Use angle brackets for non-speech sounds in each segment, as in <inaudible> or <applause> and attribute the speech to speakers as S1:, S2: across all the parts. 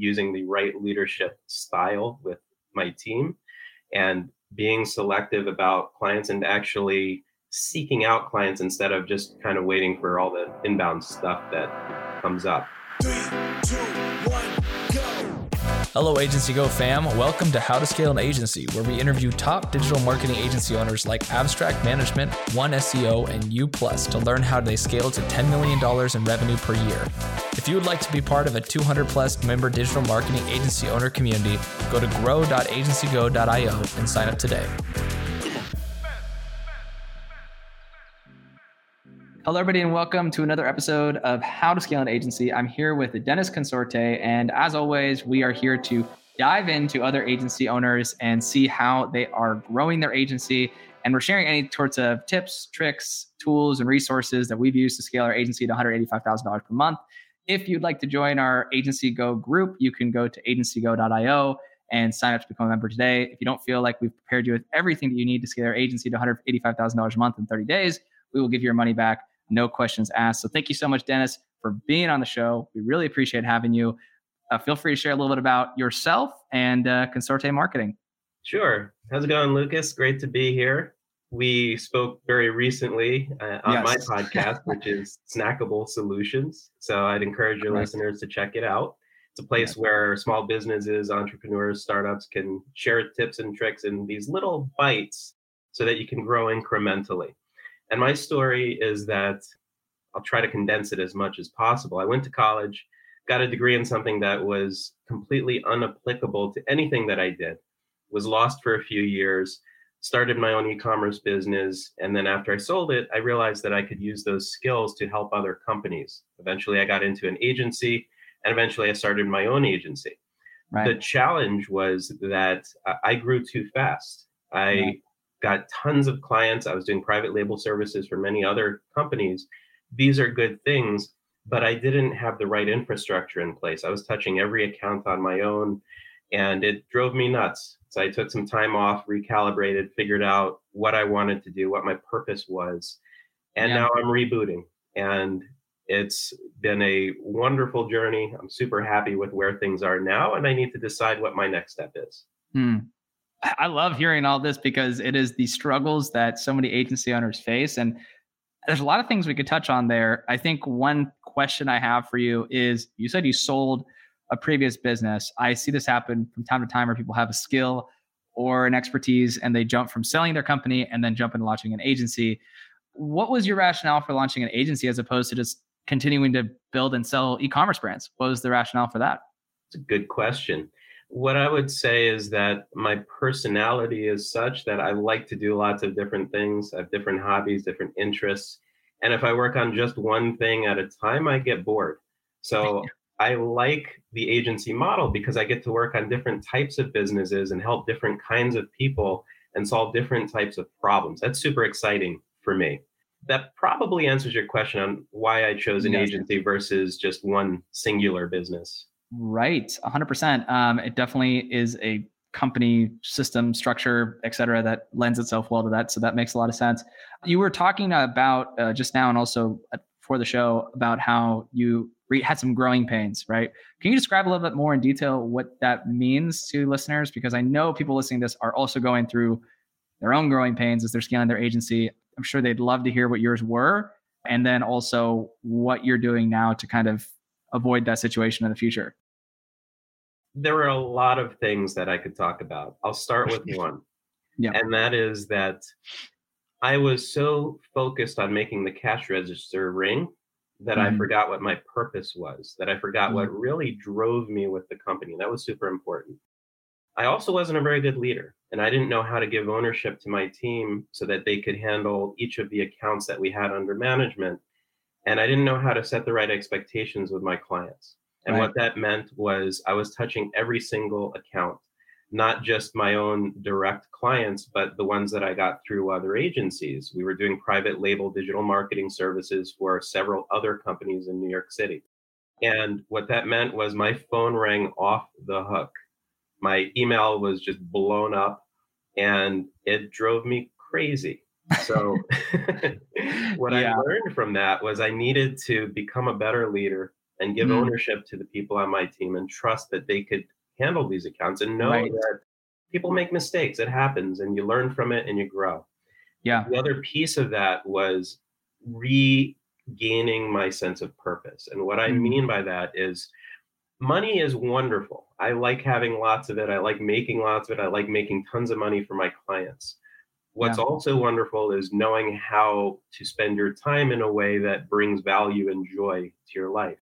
S1: using the right leadership style with my team and being selective about clients and actually seeking out clients instead of just kind of waiting for all the inbound stuff that comes up.
S2: Hello, Agency Go fam. Welcome to How to Scale an Agency, where we interview top digital marketing agency owners like Abstract Management, One SEO, and U Plus to learn how they scale to $10 million in revenue per year. If you would like to be part of a 200 plus member digital marketing agency owner community, go to grow.agencygo.io and sign up today. Hello, everybody, and welcome to another episode of How to Scale an Agency. I'm here with Dennis Consorte, and as always, we are here to dive into other agency owners and see how they are growing their agency. And we're sharing any sorts of tips, tricks, tools, and resources that we've used to scale our agency to $185,000 per month. If you'd like to join our Agency Go group, you can go to agencygo.io and sign up to become a member today. If you don't feel like we've prepared you with everything that you need to scale your agency to $185,000 a month in 30 days, we will give you your money back no questions asked. So thank you so much, Dennis, for being on the show. We really appreciate having you. Uh, feel free to share a little bit about yourself and uh, Consorte Marketing.
S1: Sure. How's it going, Lucas? Great to be here. We spoke very recently uh, on yes. my <laughs> podcast, which is Snackable Solutions. So I'd encourage your nice. listeners to check it out. It's a place where small businesses, entrepreneurs, startups can share tips and tricks in these little bites so that you can grow incrementally. And my story is that I'll try to condense it as much as possible. I went to college, got a degree in something that was completely unapplicable to anything that I did, was lost for a few years, started my own e commerce business. And then after I sold it, I realized that I could use those skills to help other companies. Eventually, I got into an agency and eventually I started my own agency. Right. The challenge was that uh, I grew too fast. I right got tons of clients. I was doing private label services for many other companies. These are good things, but I didn't have the right infrastructure in place. I was touching every account on my own, and it drove me nuts. So I took some time off, recalibrated, figured out what I wanted to do, what my purpose was. And yeah. now I'm rebooting. And it's been a wonderful journey. I'm super happy with where things are now, and I need to decide what my next step is.
S2: Hmm. I love hearing all this because it is the struggles that so many agency owners face. And there's a lot of things we could touch on there. I think one question I have for you is you said you sold a previous business. I see this happen from time to time where people have a skill or an expertise and they jump from selling their company and then jump into launching an agency. What was your rationale for launching an agency as opposed to just continuing to build and sell e commerce brands? What was the rationale for that?
S1: It's a good question. What I would say is that my personality is such that I like to do lots of different things. I have different hobbies, different interests. And if I work on just one thing at a time, I get bored. So I like the agency model because I get to work on different types of businesses and help different kinds of people and solve different types of problems. That's super exciting for me. That probably answers your question on why I chose an yes. agency versus just one singular business.
S2: Right, 100%. Um, it definitely is a company system structure, et cetera, that lends itself well to that. So that makes a lot of sense. You were talking about uh, just now and also for the show about how you re- had some growing pains, right? Can you describe a little bit more in detail what that means to listeners? Because I know people listening to this are also going through their own growing pains as they're scaling their agency. I'm sure they'd love to hear what yours were. And then also what you're doing now to kind of avoid that situation in the future?
S1: There are a lot of things that I could talk about. I'll start with one. yeah. And that is that I was so focused on making the cash register ring that mm-hmm. I forgot what my purpose was, that I forgot mm-hmm. what really drove me with the company. That was super important. I also wasn't a very good leader, and I didn't know how to give ownership to my team so that they could handle each of the accounts that we had under management. And I didn't know how to set the right expectations with my clients. And right. what that meant was I was touching every single account, not just my own direct clients, but the ones that I got through other agencies. We were doing private label digital marketing services for several other companies in New York City. And what that meant was my phone rang off the hook. My email was just blown up and it drove me crazy. So, <laughs> what yeah. I learned from that was I needed to become a better leader and give mm. ownership to the people on my team and trust that they could handle these accounts and know right. that people make mistakes. It happens and you learn from it and you grow.
S2: Yeah.
S1: The other piece of that was regaining my sense of purpose. And what I mm. mean by that is money is wonderful. I like having lots of it. I like making lots of it. I like making tons of money for my clients. What's yeah. also wonderful is knowing how to spend your time in a way that brings value and joy to your life.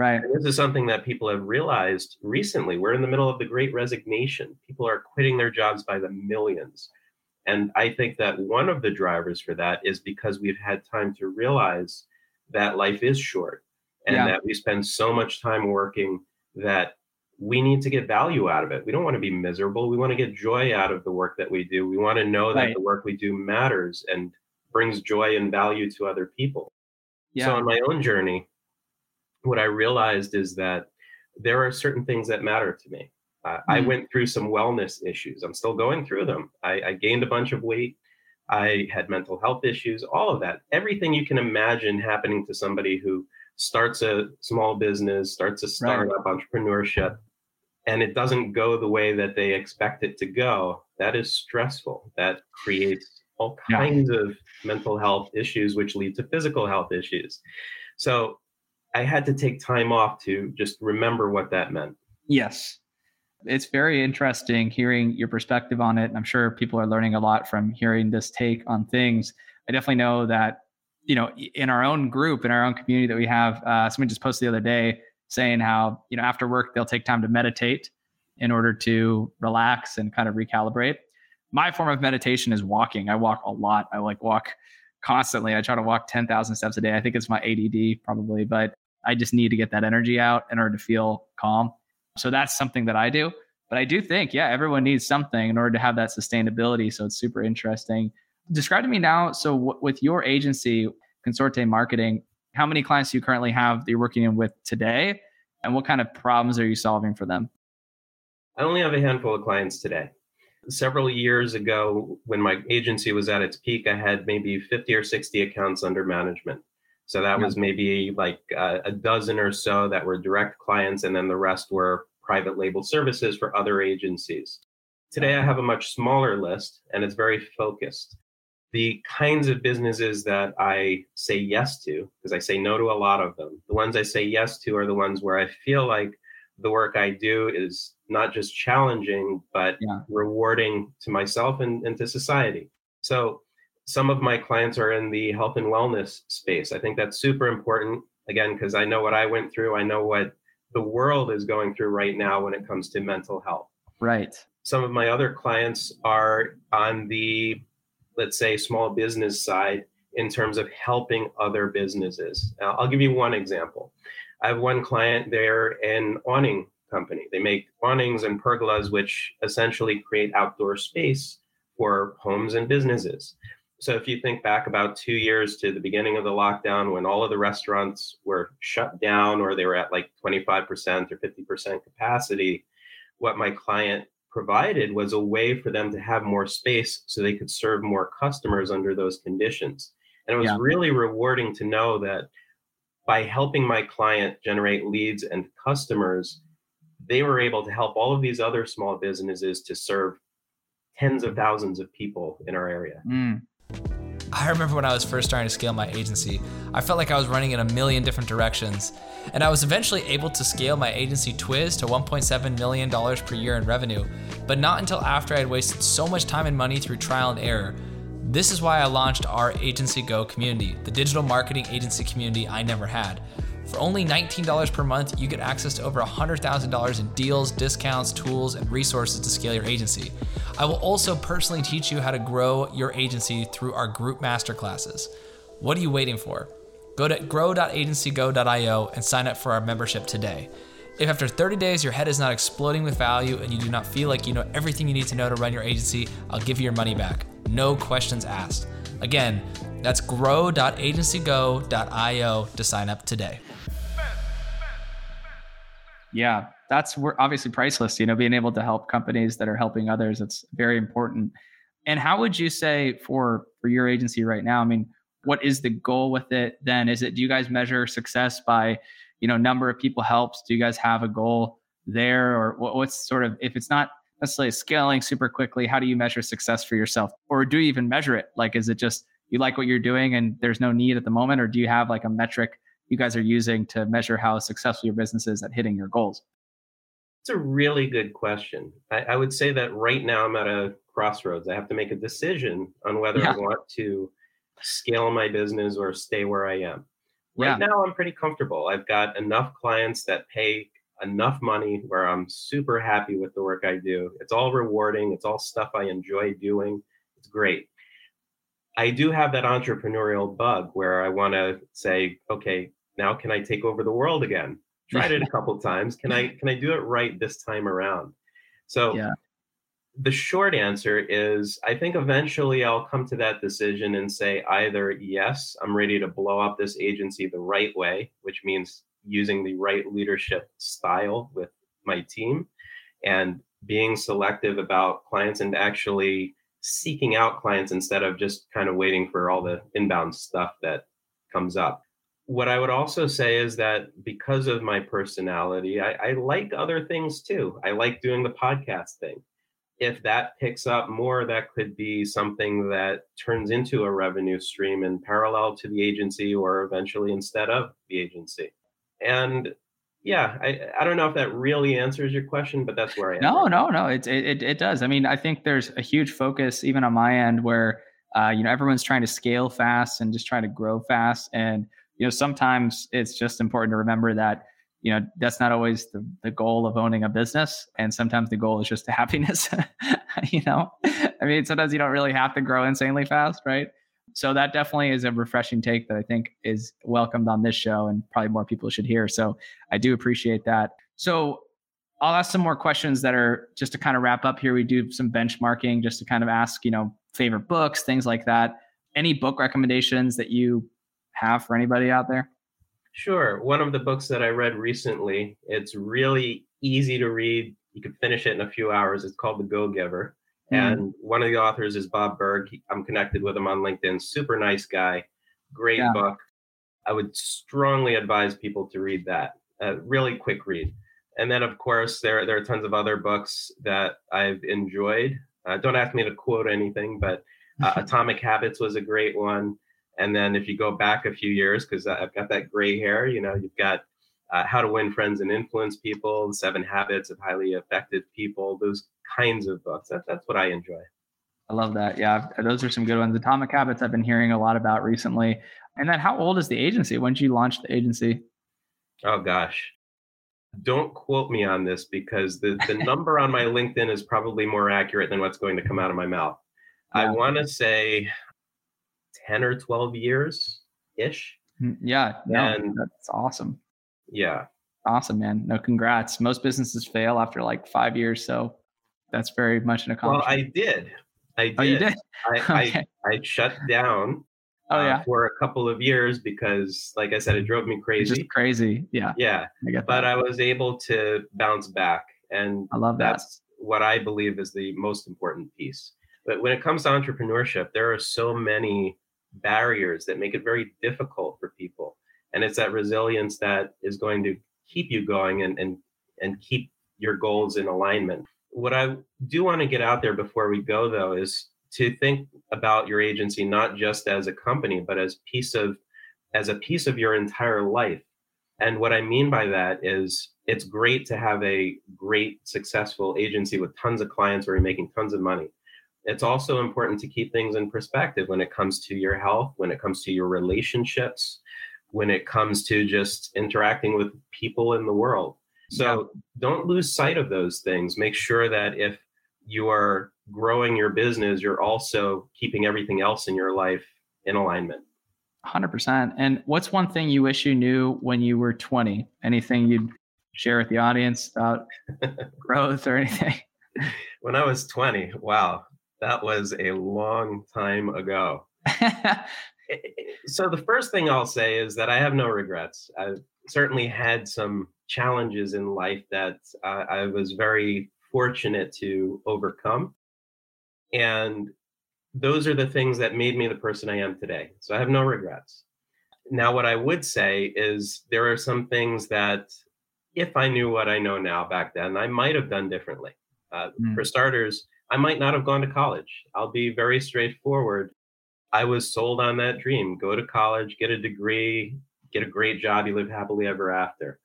S2: Right.
S1: And this is something that people have realized recently. We're in the middle of the great resignation. People are quitting their jobs by the millions. And I think that one of the drivers for that is because we've had time to realize that life is short and yeah. that we spend so much time working that we need to get value out of it. We don't want to be miserable. We want to get joy out of the work that we do. We want to know right. that the work we do matters and brings joy and value to other people. Yeah. So, on my own journey, what I realized is that there are certain things that matter to me. Uh, mm. I hmm. went through some wellness issues. I'm still going through them. I, I gained a bunch of weight. I had mental health issues, all of that. Everything you can imagine happening to somebody who starts a small business, starts a startup right. entrepreneurship, and it doesn't go the way that they expect it to go, that is stressful. That creates all kinds yeah. of mental health issues, which lead to physical health issues. So I had to take time off to just remember what that meant.
S2: Yes. It's very interesting hearing your perspective on it. And I'm sure people are learning a lot from hearing this take on things. I definitely know that, you know, in our own group, in our own community that we have, uh, someone just posted the other day saying how you know after work they'll take time to meditate in order to relax and kind of recalibrate my form of meditation is walking i walk a lot i like walk constantly i try to walk 10,000 steps a day i think it's my ADD probably but i just need to get that energy out in order to feel calm so that's something that i do but i do think yeah everyone needs something in order to have that sustainability so it's super interesting describe to me now so w- with your agency consorte marketing how many clients do you currently have that you're working with today? And what kind of problems are you solving for them?
S1: I only have a handful of clients today. Several years ago, when my agency was at its peak, I had maybe 50 or 60 accounts under management. So that yeah. was maybe like a, a dozen or so that were direct clients, and then the rest were private label services for other agencies. Today, I have a much smaller list and it's very focused the kinds of businesses that I say yes to, because I say no to a lot of them, the ones I say yes to are the ones where I feel like the work I do is not just challenging, but yeah. rewarding to myself and, and to society. So some of my clients are in the health and wellness space. I think that's super important, again, because I know what I went through. I know what the world is going through right now when it comes to mental health.
S2: Right.
S1: Some of my other clients are on the let's say, small business side in terms of helping other businesses. Uh, I'll give you one example. I have one client, they're an awning company. They make awnings and pergolas, which essentially create outdoor space for homes and businesses. So if you think back about two years to the beginning of the lockdown when all of the restaurants were shut down or they were at like 25% or 50% capacity, what my client provided was a way for them to have more space so they could serve more customers under those conditions. And it was yeah. really rewarding to know that by helping my client generate leads and customers, they were able to help all of these other small businesses to serve tens of thousands of people in our area.
S2: Mm.
S3: I remember when I was first starting to scale my agency, I felt like I was running in a million different directions. And I was eventually able to scale my agency Twiz to $1.7 million per year in revenue, but not until after I had wasted so much time and money through trial and error. This is why I launched our Agency Go community, the digital marketing agency community I never had. For only $19 per month, you get access to over $100,000 in deals, discounts, tools, and resources to scale your agency. I will also personally teach you how to grow your agency through our group masterclasses. What are you waiting for? Go to grow.agencygo.io and sign up for our membership today. If after 30 days your head is not exploding with value and you do not feel like you know everything you need to know to run your agency, I'll give you your money back. No questions asked. Again, that's grow.agencygo.io to sign up today.
S2: Yeah, that's obviously priceless. You know, being able to help companies that are helping others, it's very important. And how would you say for for your agency right now? I mean, what is the goal with it then? Is it do you guys measure success by, you know number of people helps. Do you guys have a goal there? Or what's sort of if it's not necessarily scaling super quickly how do you measure success for yourself? Or do you even measure it? Like is it just you like what you're doing and there's no need at the moment? Or do you have like a metric you guys are using to measure how successful your business is at hitting your goals?
S1: It's a really good question. I, I would say that right now i'm at a crossroads. I have to make a decision on whether yeah. i want to scale my business or stay where i am right yeah. now i'm pretty comfortable i've got enough clients that pay enough money where I'm super happy with the work I do. It's all rewarding, it's all stuff I enjoy doing. It's great. I do have that entrepreneurial bug where I want to say, okay, now can I take over the world again? <laughs> Tried it a couple times. Can I can I do it right this time around? So yeah. The short answer is I think eventually I'll come to that decision and say either yes, I'm ready to blow up this agency the right way, which means using the right leadership style with my team and being selective about clients and actually seeking out clients instead of just kind of waiting for all the inbound stuff that comes up. What I would also say is that because of my personality, I, I like other things too. I like doing the podcast thing. If that picks up more, that could be something that turns into a revenue stream in parallel to the agency or eventually instead of the agency. And yeah, I, I don't know if that really answers your question, but that's where I am.
S2: No, no, no, it, it, it does. I mean, I think there's a huge focus even on my end where, uh, you know, everyone's trying to scale fast and just trying to grow fast. And, you know, sometimes it's just important to remember that, you know, that's not always the, the goal of owning a business. And sometimes the goal is just the <laughs> happiness, <laughs> you know, I mean, sometimes you don't really have to grow insanely fast, right? So that definitely is a refreshing take that I think is welcomed on this show and probably more people should hear. So I do appreciate that. So I'll ask some more questions that are just to kind of wrap up here. We do some benchmarking just to kind of ask, you know, favorite books, things like that. Any book recommendations that you have for anybody out there?
S1: Sure. One of the books that I read recently, it's really easy to read. You could finish it in a few hours. It's called The Go Giver. Mm. And one of the authors is Bob Burg. I'm connected with him on LinkedIn. Super nice guy. Great yeah. book. I would strongly advise people to read that. A really quick read. And then, of course, there, there are tons of other books that I've enjoyed. Uh, don't ask me to quote anything, but uh, <laughs> Atomic Habits was a great one. And then if you go back a few years, because I've got that gray hair, you know, you've got uh, How to Win Friends and Influence People, The Seven Habits of Highly Effective People, those kinds of books. That, that's what I enjoy.
S2: I love that. Yeah, those are some good ones. Atomic Habits I've been hearing a lot about recently. And then how old is the agency? When did you launch the agency?
S1: Oh gosh. Don't quote me on this because the, the <laughs> number on my LinkedIn is probably more accurate than what's going to come out of my mouth. Yeah. I want to say 10 or 12 years ish.
S2: Mm, yeah, no, and that's awesome.
S1: Yeah.
S2: Awesome, man. No, congrats. Most businesses fail after like five years. So that's very much an accomplishment.
S1: Well, I did. I did.
S2: Oh, you did? <laughs>
S1: I, okay. I, I shut down
S2: oh, uh, yeah.
S1: for a couple of years because, like I said, it drove me crazy.
S2: Just crazy. Yeah.
S1: Yeah. I but I was able to bounce back. And
S2: I love that.
S1: That's what I believe is the most important piece. But when it comes to entrepreneurship, there are so many barriers that make it very difficult for people. And it's that resilience that is going to keep you going and, and, and keep your goals in alignment. What I do want to get out there before we go, though, is to think about your agency not just as a company, but as piece of as a piece of your entire life. And what I mean by that is it's great to have a great, successful agency with tons of clients where you're making tons of money. It's also important to keep things in perspective when it comes to your health, when it comes to your relationships, when it comes to just interacting with people in the world. So yeah. don't lose sight of those things. Make sure that if you are growing your business, you're also keeping everything else in your life in alignment.
S2: 100%. And what's one thing you wish you knew when you were 20? Anything you'd share with the audience about <laughs> growth or anything?
S1: When I was 20, wow, that was a long time ago. <laughs> so the first thing I'll say is that I have no regrets. I've certainly had some challenges in life that uh, I was very fortunate to overcome. And those are the things that made me the person I am today. So I have no regrets. Now, what I would say is there are some things that, if I knew what I know now back then, I might have done differently. Uh, mm. For starters, I might not have gone to college. I'll be very straightforward. I was sold on that dream go to college, get a degree, get a great job, you live happily ever after.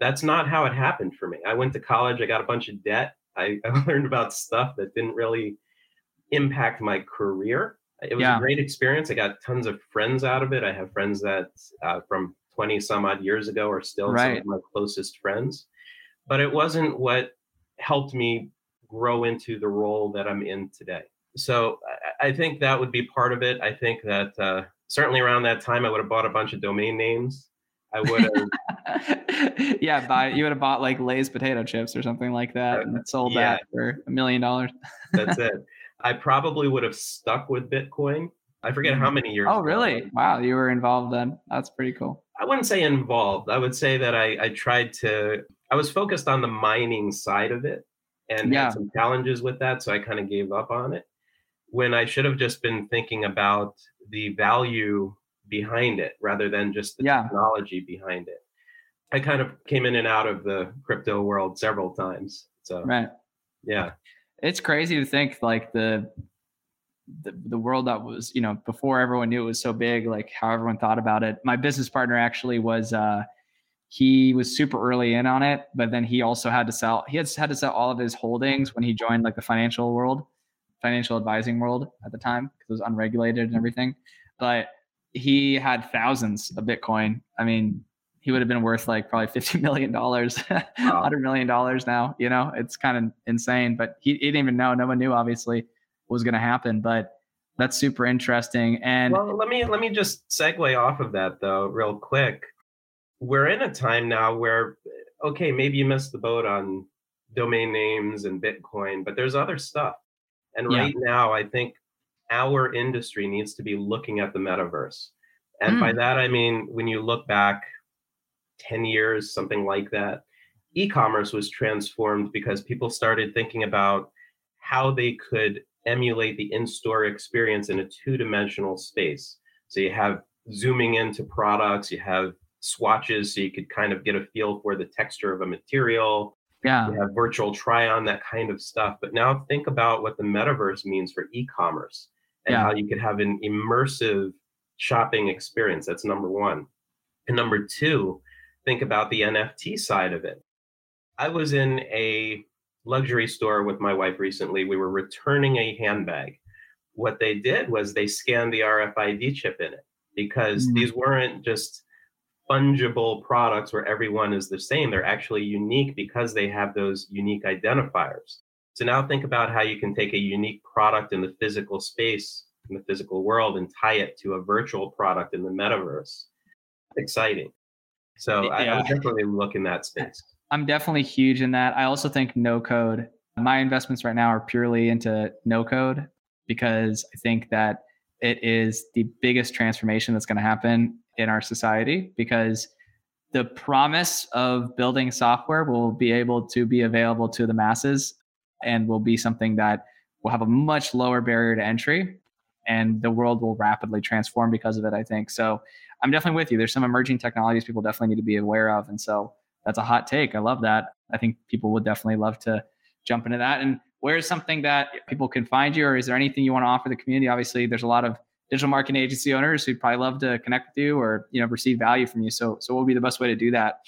S1: That's not how it happened for me. I went to college, I got a bunch of debt. I, <laughs> I learned about stuff that didn't really impact my career. It was yeah. a great experience. I got tons of friends out of it. I have friends that uh, from 20 some odd years ago are still right. some of my closest friends. But it wasn't what helped me grow into the role that I'm in today. So I, I think that would be part of it. I think that uh, certainly around that time, I would have bought a bunch of domain names. I would
S2: have. <laughs> yeah, buy you would have bought like Lay's potato chips or something like that, uh, and sold yeah. that for a million dollars. <laughs>
S1: That's it. I probably would have stuck with Bitcoin. I forget how mm. many years.
S2: Oh, really? Wow, you were involved then. That's pretty cool.
S1: I wouldn't say involved. I would say that I, I tried to. I was focused on the mining side of it, and yeah. had some challenges with that, so I kind of gave up on it. When I should have just been thinking about the value behind it rather than just the yeah. technology behind it. I kind of came in and out of the crypto world several times. So
S2: right.
S1: Yeah
S2: it's crazy to think like the, the the world that was you know before everyone knew it was so big like how everyone thought about it my business partner actually was uh he was super early in on it but then he also had to sell he had had to sell all of his holdings when he joined like the financial world financial advising world at the time because it was unregulated and everything but he had thousands of bitcoin i mean he would have been worth like probably fifty <laughs> million dollars, hundred million dollars now. You know, it's kind of insane. But he, he, didn't even know. No one knew, obviously, what was going to happen. But that's super interesting. And
S1: well, let me let me just segue off of that though, real quick. We're in a time now where, okay, maybe you missed the boat on domain names and Bitcoin, but there's other stuff. And right now, I think our industry needs to be looking at the metaverse. And mm. by that, I mean, when you look back 10 years, something like that, e commerce was transformed because people started thinking about how they could emulate the in store experience in a two dimensional space. So you have zooming into products, you have swatches so you could kind of get a feel for the texture of a material.
S2: Yeah.
S1: You have virtual try on, that kind of stuff. But now think about what the metaverse means for e commerce and yeah. how you could have an immersive shopping experience. That's number one. And number two, think about the NFT side of it. I was in a luxury store with my wife recently. We were returning a handbag. What they did was they scanned the RFID chip in it because mm-hmm. these weren't just fungible products where everyone is the same. They're actually unique because they have those unique identifiers. So now think about how you can take a unique product in the physical space, in the physical world, and tie it to a virtual product in the metaverse. Exciting. So yeah. I, I would definitely look in that space.
S2: I'm definitely huge in that. I also think no code. My investments right now are purely into no code because I think that it is the biggest transformation that's going to happen in our society because the promise of building software will be able to be available to the masses and will be something that will have a much lower barrier to entry and the world will rapidly transform because of it i think so I'm definitely with you. There's some emerging technologies people definitely need to be aware of. And so that's a hot take. I love that. I think people would definitely love to jump into that. And where's something that people can find you, or is there anything you want to offer the community? Obviously, there's a lot of digital marketing agency owners who'd probably love to connect with you or you know receive value from you. So, so what would be the best way to do that?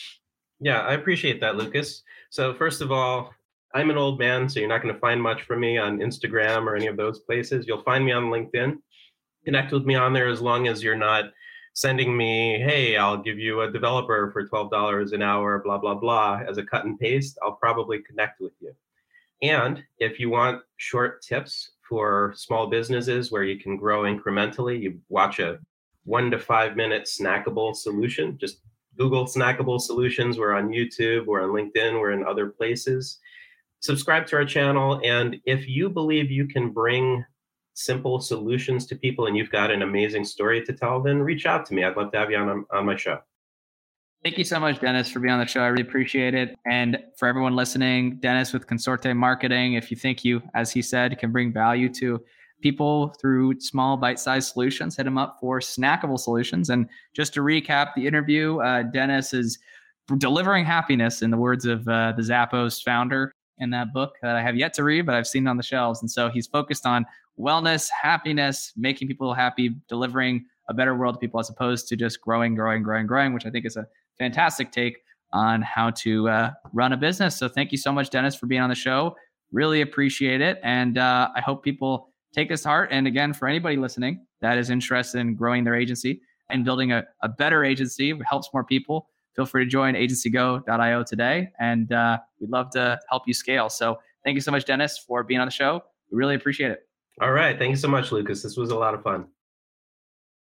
S1: Yeah, I appreciate that, Lucas. So, first of all, I'm an old man, so you're not going to find much from me on Instagram or any of those places. You'll find me on LinkedIn. Connect with me on there as long as you're not sending me, hey, I'll give you a developer for $12 an hour, blah, blah, blah, as a cut and paste, I'll probably connect with you. And if you want short tips for small businesses where you can grow incrementally, you watch a one to five minute snackable solution. Just Google snackable solutions. We're on YouTube, we're on LinkedIn, we're in other places. Subscribe to our channel. And if you believe you can bring simple solutions to people and you've got an amazing story to tell, then reach out to me. I'd love to have you on, on my show.
S2: Thank you so much, Dennis, for being on the show. I really appreciate it. And for everyone listening, Dennis with Consorte Marketing, if you think you, as he said, can bring value to people through small bite-sized solutions. Hit him up for snackable solutions. And just to recap the interview, uh, Dennis is delivering happiness in the words of uh, the Zappos founder in that book that I have yet to read, but I've seen on the shelves. And so he's focused on wellness, happiness, making people happy, delivering a better world to people as opposed to just growing, growing, growing, growing, which I think is a fantastic take on how to uh, run a business. So thank you so much, Dennis, for being on the show. Really appreciate it. And uh, I hope people take this heart. And again, for anybody listening that is interested in growing their agency and building a, a better agency, helps more people, feel free to join agencygo.io today. And uh, we'd love to help you scale. So thank you so much, Dennis, for being on the show. We really appreciate it.
S1: All right. Thank you so much, Lucas. This was a lot of fun.